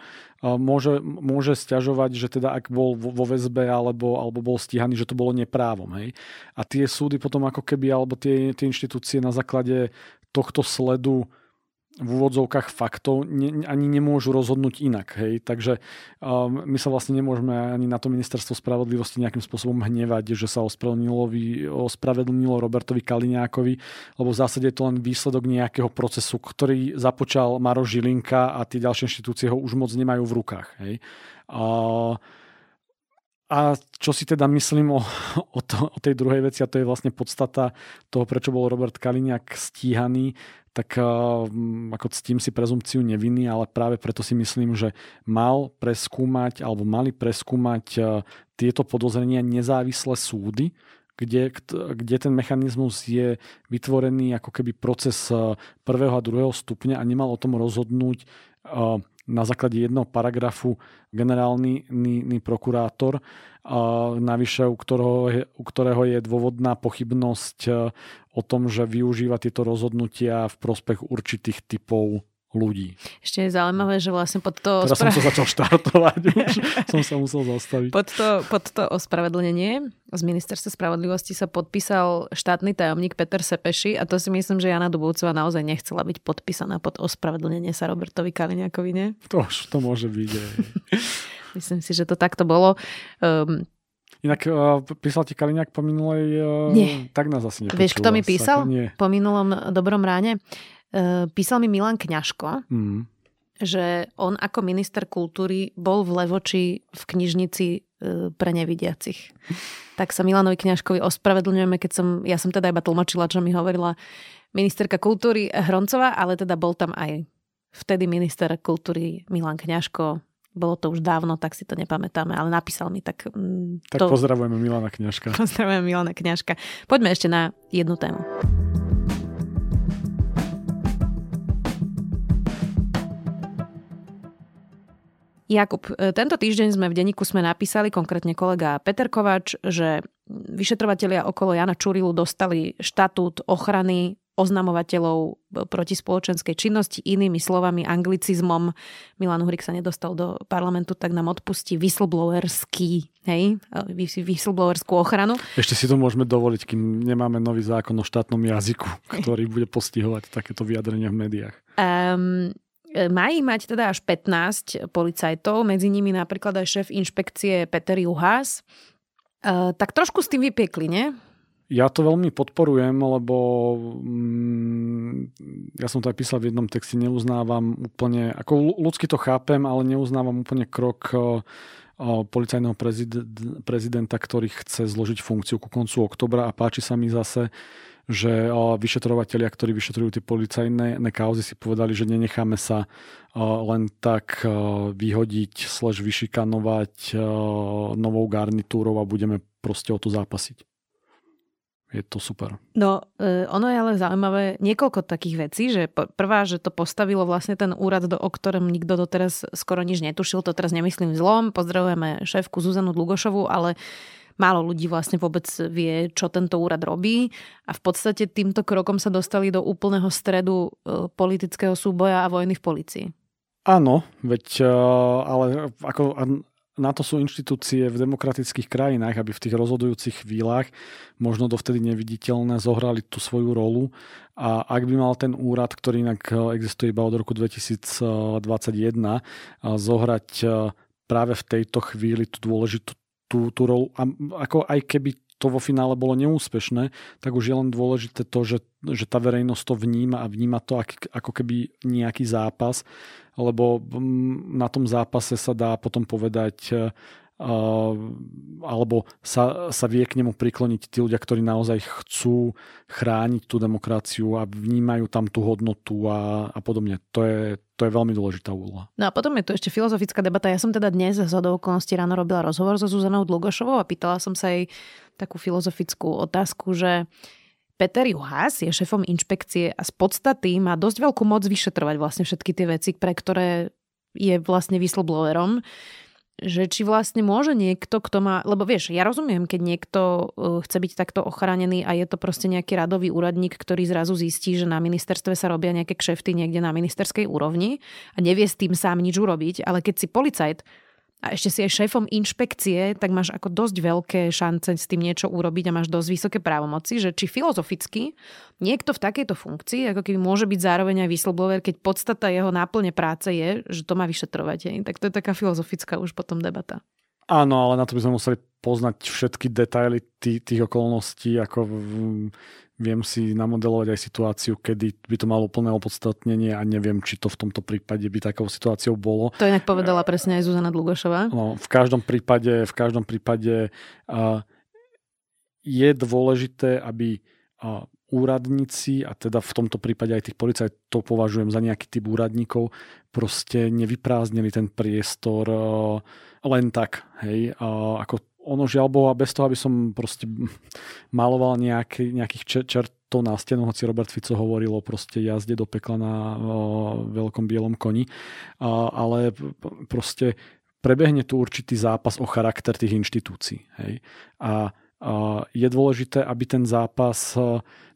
B: môže, môže stiažovať, že teda ak bol vo väzbe alebo, alebo bol stíhaný, že to bolo neprávom. Hej? A tie súdy potom ako keby, alebo tie, tie inštitúcie na základe tohto sledu v úvodzovkách faktov ne, ani nemôžu rozhodnúť inak. Hej? Takže um, my sa vlastne nemôžeme ani na to ministerstvo spravodlivosti nejakým spôsobom hnevať, že sa ospravedlnilo, ospravedlnilo Robertovi Kaliňákovi, lebo v zásade je to len výsledok nejakého procesu, ktorý započal Maro Žilinka a tie ďalšie inštitúcie ho už moc nemajú v rukách. Hej? Uh, a čo si teda myslím o, o, to, o tej druhej veci, a to je vlastne podstata toho, prečo bol Robert Kaliňák stíhaný, tak uh, ako ctím si prezumciu neviny, ale práve preto si myslím, že mal preskúmať alebo mali preskúmať uh, tieto podozrenia nezávislé súdy, kde, kde ten mechanizmus je vytvorený ako keby proces prvého a druhého stupňa a nemal o tom rozhodnúť na základe jedného paragrafu generálny ní, ní prokurátor, navyše u ktorého, je, u ktorého je dôvodná pochybnosť o tom, že využíva tieto rozhodnutia v prospech určitých typov ľudí.
A: Ešte je zaujímavé, že vlastne pod to...
B: Teraz spra... som to začal štartovať, <laughs> už som sa musel zastaviť.
A: Pod to, pod to ospravedlnenie z ministerstva spravodlivosti sa podpísal štátny tajomník Peter Sepeši a to si myslím, že Jana Dubovcová naozaj nechcela byť podpísaná pod ospravedlnenie sa Robertovi Kaliňakovi, nie?
B: To, to môže byť. <laughs>
A: myslím si, že to takto bolo. Um,
B: Inak uh, písal ti Kaliňák po minulej... Uh, Nie. Tak nás asi nepočúva.
A: Vieš, kto mi písal? Po minulom dobrom ráne? Eh, písal mi Milan Kňažko, mm. že on ako minister kultúry bol v Levoči v knižnici eh, pre nevidiacich. Tak sa Milanovi Kňažkovi ospravedlňujeme, keď som, ja som teda iba tlmočila, čo mi hovorila ministerka kultúry Hroncová, ale teda bol tam aj vtedy minister kultúry Milan Kňažko. Bolo to už dávno, tak si to nepamätáme, ale napísal mi tak...
B: Mm, tak to... pozdravujeme Milana Kňažka. <laughs>
A: Pozdravujeme Milana Kňažka. Poďme ešte na jednu tému. Jakub, e, tento týždeň sme v denníku sme napísali, konkrétne kolega Peter Kovač, že vyšetrovatelia okolo Jana Čurilu dostali štatút ochrany oznamovateľov e, proti spoločenskej činnosti, inými slovami anglicizmom. Milan Uhrik sa nedostal do parlamentu, tak nám odpustí whistleblowerský, hej, e, whistleblowerskú ochranu.
B: Ešte si to môžeme dovoliť, kým nemáme nový zákon o štátnom jazyku, ktorý bude postihovať takéto vyjadrenia v médiách. Um,
A: má ich mať teda až 15 policajtov, medzi nimi napríklad aj šéf inšpekcie Peter Juhás. E, tak trošku s tým vypiekli, nie?
B: Ja to veľmi podporujem, lebo mm, ja som to aj písal v jednom texte, neuznávam úplne, ako ľudsky to chápem, ale neuznávam úplne krok e, policajného prezidenta, ktorý chce zložiť funkciu ku koncu oktobra a páči sa mi zase, že vyšetrovateľia, ktorí vyšetrujú tie policajné kauzy, si povedali, že nenecháme sa len tak vyhodiť, slash vyšikanovať novou garnitúrou a budeme proste o to zápasiť. Je to super.
A: No, e, ono je ale zaujímavé niekoľko takých vecí, že prvá, že to postavilo vlastne ten úrad, do, o ktorom nikto doteraz skoro nič netušil, to teraz nemyslím zlom, pozdravujeme šéfku Zuzanu Dlugošovu, ale málo ľudí vlastne vôbec vie, čo tento úrad robí a v podstate týmto krokom sa dostali do úplného stredu e, politického súboja a vojny v policii.
B: Áno, veď e, ale ako na to sú inštitúcie v demokratických krajinách, aby v tých rozhodujúcich chvíľach, možno dovtedy neviditeľné, zohrali tú svoju rolu. A ak by mal ten úrad, ktorý inak e, existuje iba od roku 2021, zohrať práve v tejto chvíli tú dôležitú tú, tú rolu. A ako aj keby to vo finále bolo neúspešné, tak už je len dôležité to, že, že tá verejnosť to vníma a vníma to ako keby nejaký zápas, lebo mm, na tom zápase sa dá potom povedať alebo sa, sa vie k nemu prikloniť tí ľudia, ktorí naozaj chcú chrániť tú demokraciu a vnímajú tam tú hodnotu a, a podobne. To je, to je veľmi dôležitá úloha.
A: No a potom je tu ešte filozofická debata. Ja som teda dnes z okolností ráno robila rozhovor so Zuzanou Dlugošovou a pýtala som sa jej takú filozofickú otázku, že Peter Juhás je šefom inšpekcie a z podstaty má dosť veľkú moc vyšetrovať vlastne všetky tie veci, pre ktoré je vlastne whistleblowerom že či vlastne môže niekto, kto má, lebo vieš, ja rozumiem, keď niekto uh, chce byť takto ochránený a je to proste nejaký radový úradník, ktorý zrazu zistí, že na ministerstve sa robia nejaké kšefty niekde na ministerskej úrovni a nevie s tým sám nič urobiť, ale keď si policajt a ešte si aj šéfom inšpekcie, tak máš ako dosť veľké šance s tým niečo urobiť a máš dosť vysoké právomoci, že či filozoficky niekto v takejto funkcii, ako keby môže byť zároveň aj whistleblower, keď podstata jeho náplne práce je, že to má vyšetrovať. Tak to je taká filozofická už potom debata.
B: Áno, ale na to by sme museli poznať všetky detaily tých okolností, ako viem si namodelovať aj situáciu, kedy by to malo plné opodstatnenie a neviem, či to v tomto prípade by takou situáciou bolo.
A: To inak povedala presne aj Zuzana Dlugošová.
B: No, v každom prípade, v každom prípade uh, je dôležité, aby uh, úradníci, a teda v tomto prípade aj tých policajtov považujem za nejaký typ úradníkov, proste nevyprázdnili ten priestor len tak. Hej, ako ono žiaľ Boha, bez toho, aby som proste maloval nejaký, nejakých čertov na stenu, hoci Robert Fico hovoril o proste jazde do pekla na o, veľkom bielom koni, a, ale proste prebehne tu určitý zápas o charakter tých inštitúcií. Hej. A je dôležité, aby ten zápas,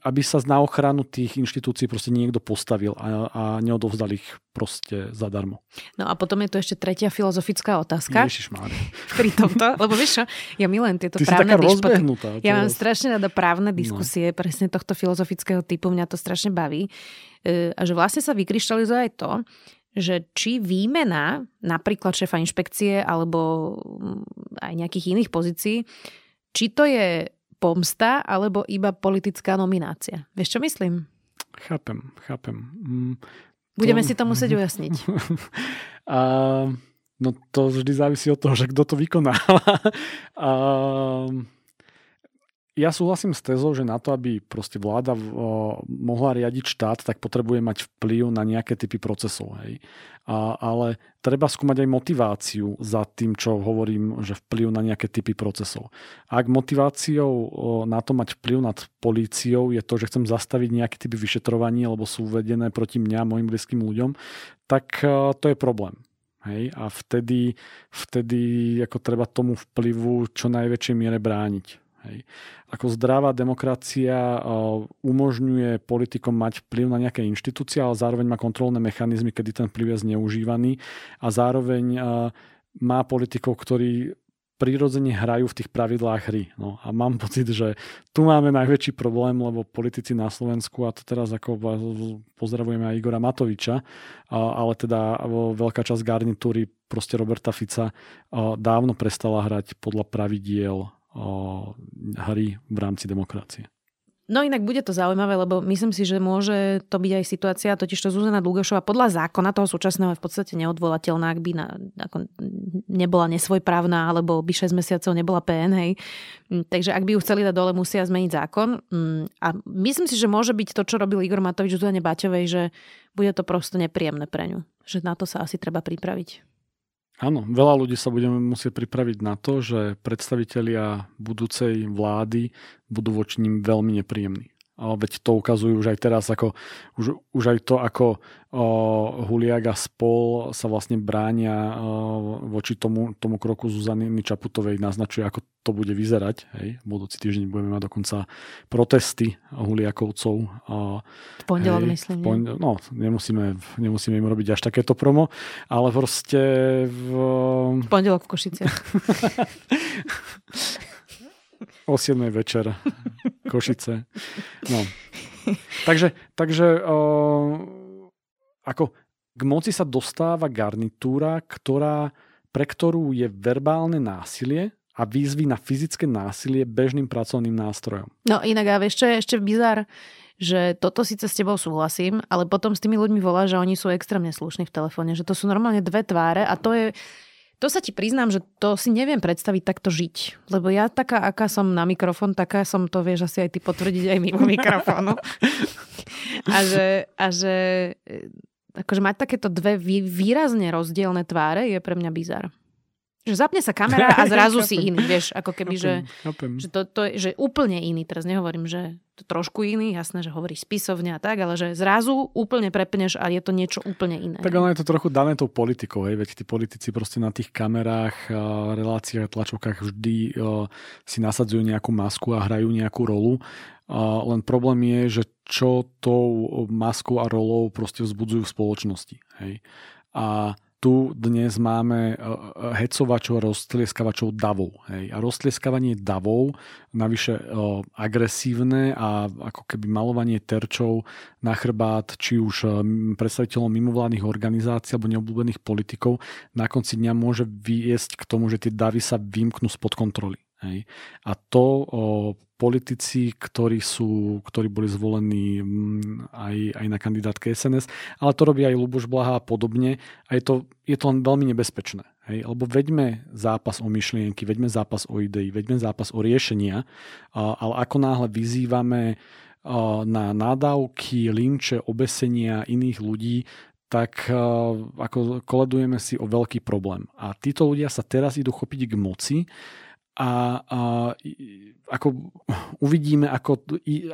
B: aby sa na ochranu tých inštitúcií proste niekto postavil a, a neodovzdal ich proste zadarmo.
A: No a potom je tu ešte tretia filozofická otázka.
B: Ježišmária. <laughs>
A: Pri tomto, lebo vieš čo, ja milujem tieto
B: Ty
A: právne
B: diskusie.
A: Ja mám strašne rada právne no. diskusie, no. presne tohto filozofického typu, mňa to strašne baví. E, a že vlastne sa vykryštalizuje aj to, že či výmena napríklad šéfa inšpekcie alebo mm, aj nejakých iných pozícií či to je pomsta alebo iba politická nominácia. Vieš, čo myslím?
B: Chápem, chápem. Mm,
A: Budeme to... si to musieť <laughs> ujasniť.
B: A, no to vždy závisí od toho, že kto to vykonáva. <laughs> A, ja súhlasím s tezou, že na to, aby proste vláda mohla riadiť štát, tak potrebuje mať vplyv na nejaké typy procesov. Hej. A, ale treba skúmať aj motiváciu za tým, čo hovorím, že vplyv na nejaké typy procesov. Ak motiváciou na to mať vplyv nad políciou je to, že chcem zastaviť nejaké typy vyšetrovania, lebo sú uvedené proti mňa, mojim blízkym ľuďom, tak to je problém. Hej? A vtedy, vtedy ako treba tomu vplyvu čo najväčšej miere brániť. Hej. Ako zdravá demokracia umožňuje politikom mať vplyv na nejaké inštitúcie, ale zároveň má kontrolné mechanizmy, kedy ten vplyv je zneužívaný a zároveň má politikov, ktorí prirodzene hrajú v tých pravidlách hry. No, a mám <laughs> pocit, že tu máme najväčší problém, lebo politici na Slovensku, a to teraz ako pozdravujeme aj Igora Matoviča, ale teda veľká časť garnitúry proste Roberta Fica dávno prestala hrať podľa pravidiel hry v rámci demokracie.
A: No inak bude to zaujímavé, lebo myslím si, že môže to byť aj situácia, totiž to Zuzana Dlugošová podľa zákona toho súčasného je v podstate neodvolateľná, ak by na, ako nebola nesvojprávna, alebo by 6 mesiacov nebola PN, hej. Mm, takže ak by ju chceli dať dole, musia zmeniť zákon. Mm, a myslím si, že môže byť to, čo robil Igor Matovič Zuzane Baťovej, že bude to prosto nepríjemné pre ňu. Že na to sa asi treba pripraviť.
B: Áno, veľa ľudí sa budeme musieť pripraviť na to, že predstavitelia budúcej vlády budú voči ním veľmi nepríjemní. Veď to ukazujú už aj teraz, ako, už, už aj to, ako o, Huliak a spol sa vlastne bránia o, voči tomu, tomu kroku Zuzany Čaputovej, naznačuje, ako to bude vyzerať. Hej. Budúci týždeň budeme mať dokonca protesty Huliakovcov. O,
A: v pondelok myslím. V pon,
B: no, nemusíme, nemusíme im robiť až takéto promo, ale proste... V,
A: v pondelok v Košiciach. <laughs>
B: O 7 večer. Košice. No. Takže, takže o, ako k moci sa dostáva garnitúra, ktorá, pre ktorú je verbálne násilie a výzvy na fyzické násilie bežným pracovným nástrojom.
A: No inak a vieš, čo je ešte bizar? Že toto síce s tebou súhlasím, ale potom s tými ľuďmi volá, že oni sú extrémne slušní v telefóne, že to sú normálne dve tváre a to je to sa ti priznám, že to si neviem predstaviť takto žiť. Lebo ja taká, aká som na mikrofón, taká som to, vieš, asi aj ty potvrdiť aj mimo <laughs> mikrofónu. a že, a že e, akože mať takéto dve výrazne rozdielne tváre je pre mňa bizar. Že zapne sa kamera a <laughs> zrazu si iný, vieš, ako keby, chápem, že, chápem. že to, to je že úplne iný. Teraz nehovorím, že to trošku iný, jasné, že hovorí spisovne a tak, ale že zrazu úplne prepneš a je to niečo úplne iné.
B: Tak ono je to trochu dané tou politikou, hej, veď tí politici proste na tých kamerách, reláciách, tlačovkách vždy si nasadzujú nejakú masku a hrajú nejakú rolu. Len problém je, že čo tou maskou a rolou proste vzbudzujú v spoločnosti. Hej. A tu dnes máme e, e, hecovačov roztlieskavačov davov. Hej. A roztlieskavanie davov, navyše e, agresívne a ako keby malovanie terčov na chrbát, či už predstaviteľov mimovládnych organizácií alebo neobľúbených politikov, na konci dňa môže viesť k tomu, že tie davy sa vymknú spod kontroly. Hej. A to o, politici, ktorí, sú, ktorí boli zvolení mm, aj, aj na kandidátke SNS, ale to robí aj Luboš Blaha a podobne a je to, je to len veľmi nebezpečné. Hej, lebo veďme zápas o myšlienky, veďme zápas o idei, veďme zápas o riešenia, ale ako náhle vyzývame na nádavky, linče, obesenia iných ľudí, tak ako koledujeme si o veľký problém. A títo ľudia sa teraz idú chopiť k moci a, a ako uvidíme, ako,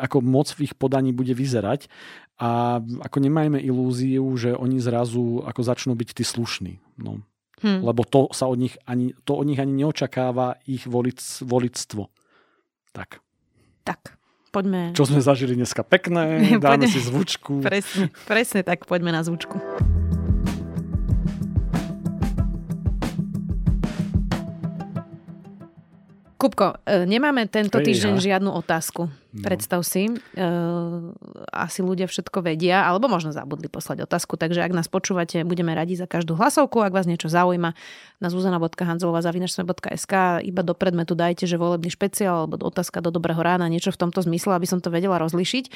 B: ako moc v ich podaní bude vyzerať a ako nemajme ilúziu, že oni zrazu ako začnú byť tí slušní. No. Hmm. Lebo to sa od nich ani, to od nich ani neočakáva ich volic, volictvo. Tak.
A: Tak, poďme.
B: Čo sme zažili dneska pekné, <laughs> dáme si zvučku.
A: Presne, presne tak, poďme na zvučku. Kupko, e, nemáme tento týždeň žiadnu otázku. No. Predstav si, e, asi ľudia všetko vedia, alebo možno zabudli poslať otázku, takže ak nás počúvate, budeme radi za každú hlasovku, ak vás niečo zaujíma, na zuzana.hanzelová.sk iba do predmetu dajte, že volebný špeciál alebo otázka do dobrého rána, niečo v tomto zmysle, aby som to vedela rozlišiť.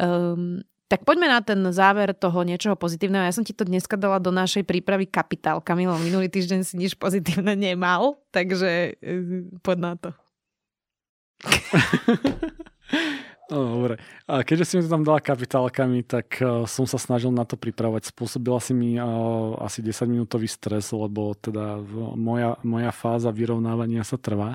A: Um, tak poďme na ten záver toho niečoho pozitívneho. Ja som ti to dneska dala do našej prípravy kapitál. Kamilo, minulý týždeň si nič pozitívne nemal, takže uh, poď na to. <laughs>
B: No, dobre. A keďže si mi to tam dala kapitálkami, tak uh, som sa snažil na to pripravať. Spôsobila si mi uh, asi 10 minútový stres, lebo teda moja, moja fáza vyrovnávania sa trvá.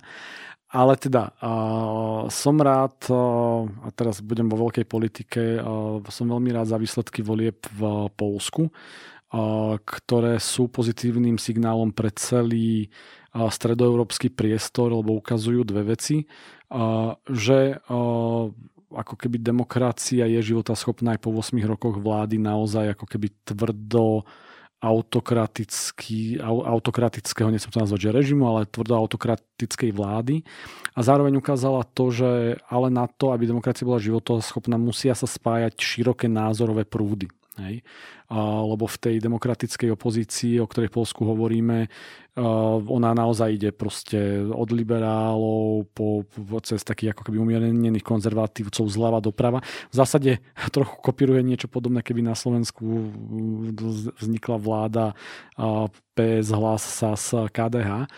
B: Ale teda uh, som rád, uh, a teraz budem vo veľkej politike, uh, som veľmi rád za výsledky volieb v Polsku, uh, ktoré sú pozitívnym signálom pre celý uh, stredoeurópsky priestor, lebo ukazujú dve veci. Uh, že uh, ako keby demokracia je životaschopná aj po 8 rokoch vlády naozaj ako keby tvrdo autokratický, autokratického, nechcem to nazvať, že režimu, ale tvrdo autokratickej vlády. A zároveň ukázala to, že ale na to, aby demokracia bola životoschopná, musia sa spájať široké názorové prúdy. Hej? A, lebo v tej demokratickej opozícii, o ktorej v Polsku hovoríme, ona naozaj ide proste od liberálov po, po cez takých ako keby umierených konzervatívcov zľava doprava. V zásade trochu kopíruje niečo podobné, keby na Slovensku vznikla vláda PS, Hlas, SAS, KDH.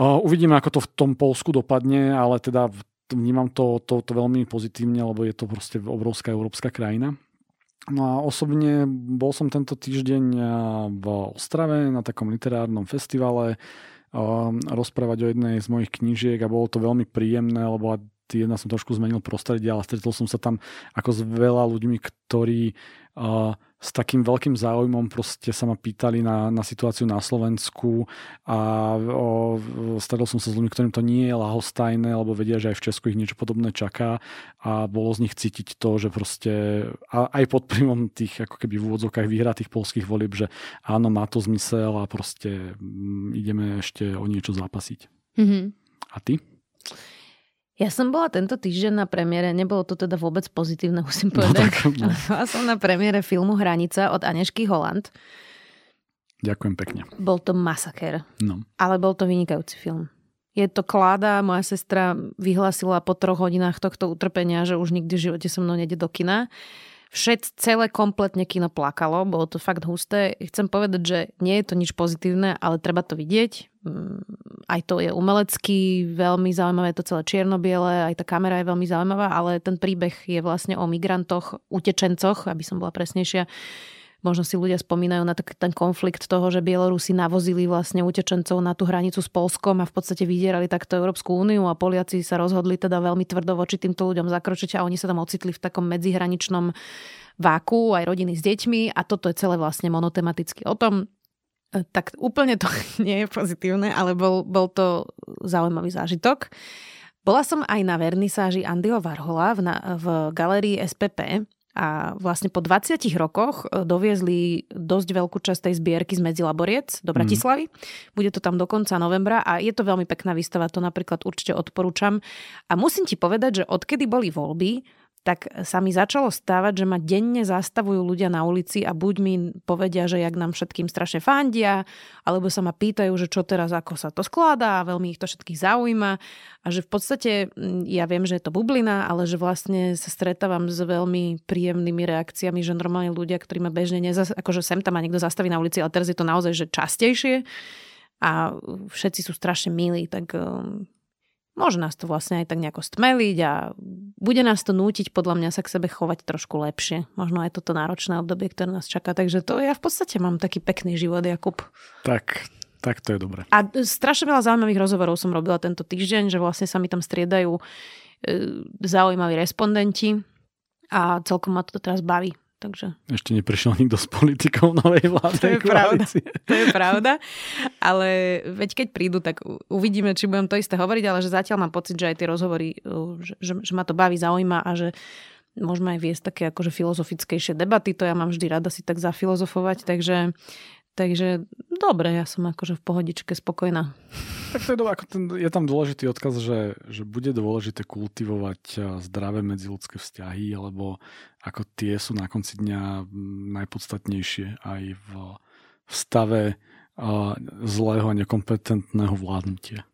B: Uvidíme, ako to v tom Polsku dopadne, ale teda vnímam to, to, to veľmi pozitívne, lebo je to proste obrovská európska krajina. No a osobne bol som tento týždeň v Ostrave na takom literárnom festivale rozprávať o jednej z mojich knížiek a bolo to veľmi príjemné, lebo jedna som trošku zmenil prostredie, ale stretol som sa tam ako s veľa ľuďmi, ktorí s takým veľkým záujmom proste sa ma pýtali na, na situáciu na Slovensku a o, stretol som sa s ľuďmi, ktorým to nie je lahostajné, lebo vedia, že aj v Česku ich niečo podobné čaká a bolo z nich cítiť to, že proste aj pod príjmom tých ako keby v úvodzovkách vyhratých polských volieb, že áno, má to zmysel a proste mm, ideme ešte o niečo zápasiť. Mm-hmm. A ty?
A: Ja som bola tento týždeň na premiére, nebolo to teda vôbec pozitívne, <laughs> musím no povedať. No, tak. <laughs> Bola som na premiére filmu Hranica od Anešky Holland.
B: Ďakujem pekne.
A: Bol to masaker. No. Ale bol to vynikajúci film. Je to kláda, moja sestra vyhlásila po troch hodinách tohto utrpenia, že už nikdy v živote so mnou nejde do kina. Všet, celé kompletne kino plakalo, bolo to fakt husté. Chcem povedať, že nie je to nič pozitívne, ale treba to vidieť. Mm, aj to je umelecký, veľmi zaujímavé, to celé čierno-biele, aj tá kamera je veľmi zaujímavá, ale ten príbeh je vlastne o migrantoch, utečencoch, aby som bola presnejšia. Možno si ľudia spomínajú na ten konflikt toho, že Bielorusi navozili vlastne utečencov na tú hranicu s Polskom a v podstate vydierali takto Európsku úniu a Poliaci sa rozhodli teda veľmi tvrdo voči týmto ľuďom zakročiť a oni sa tam ocitli v takom medzihraničnom váku, aj rodiny s deťmi a toto je celé vlastne monotematicky o tom, E, tak úplne to <laughs> nie je pozitívne, ale bol, bol to zaujímavý zážitok. Bola som aj na vernisáži Andyho Varhola v, na, v galerii SPP a vlastne po 20 rokoch e, doviezli dosť veľkú časť tej zbierky z Medzilaboriec do mhm. Bratislavy. Mm. Bude to tam do konca novembra a je to veľmi pekná výstava, to napríklad určite odporúčam. A musím ti povedať, že odkedy boli voľby, tak sa mi začalo stávať, že ma denne zastavujú ľudia na ulici a buď mi povedia, že jak nám všetkým strašne fandia, alebo sa ma pýtajú, že čo teraz, ako sa to skladá, veľmi ich to všetkých zaujíma. A že v podstate, mm, ja viem, že je to bublina, ale že vlastne sa stretávam s veľmi príjemnými reakciami, že normálne ľudia, ktorí ma bežne nezas... akože sem tam ma niekto zastaví na ulici, ale teraz je to naozaj, že častejšie a všetci sú strašne milí, tak um, Môže nás to vlastne aj tak nejako stmeliť a bude nás to nútiť podľa mňa sa k sebe chovať trošku lepšie. Možno aj toto náročné obdobie, ktoré nás čaká. Takže to ja v podstate mám taký pekný život, Jakub.
B: Tak, tak to je dobré.
A: A strašne veľa zaujímavých rozhovorov som robila tento týždeň, že vlastne sa mi tam striedajú e, zaujímaví respondenti a celkom ma to teraz baví. Takže...
B: Ešte neprišiel nikto z politikov novej vlády.
A: To je pravda. To je pravda. Ale veď keď prídu, tak uvidíme, či budem to isté hovoriť, ale že zatiaľ mám pocit, že aj tie rozhovory, že, že, že ma to baví, zaujíma a že môžeme aj viesť také akože filozofickejšie debaty. To ja mám vždy rada si tak zafilozofovať, takže Takže dobre, ja som akože v pohodičke spokojná.
B: Tak to je, dobré, ako ten, je tam dôležitý odkaz, že, že bude dôležité kultivovať eh, zdravé medziludské vzťahy, lebo ako tie sú na konci dňa najpodstatnejšie aj v, v stave uh, zlého a nekompetentného vládnutia.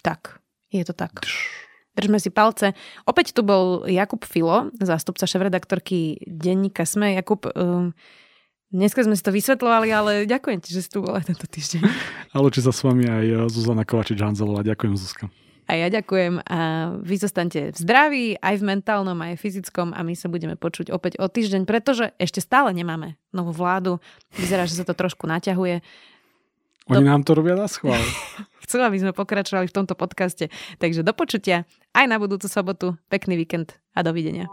A: Tak, je to tak. Držme si palce. Opäť tu bol Jakub Filo, zástupca šéf-redaktorky denníka SME. Jakub, um, Dneska sme si to vysvetľovali, ale ďakujem ti, že si tu bola tento týždeň. <laughs>
B: A či sa s vami aj eh, Zuzana Kovačič-Hanzelová. Ďakujem, Zuzka.
A: A ja ďakujem a vy zostaňte v zdraví, aj v mentálnom, aj v fyzickom a my sa budeme počuť opäť o týždeň, pretože ešte stále nemáme novú vládu. Vyzerá, že sa to trošku naťahuje.
B: Oni do... nám to robia na schvál. <laughs>
A: Chcú, aby sme pokračovali v tomto podcaste. Takže do počutia aj na budúcu sobotu. Pekný víkend a dovidenia.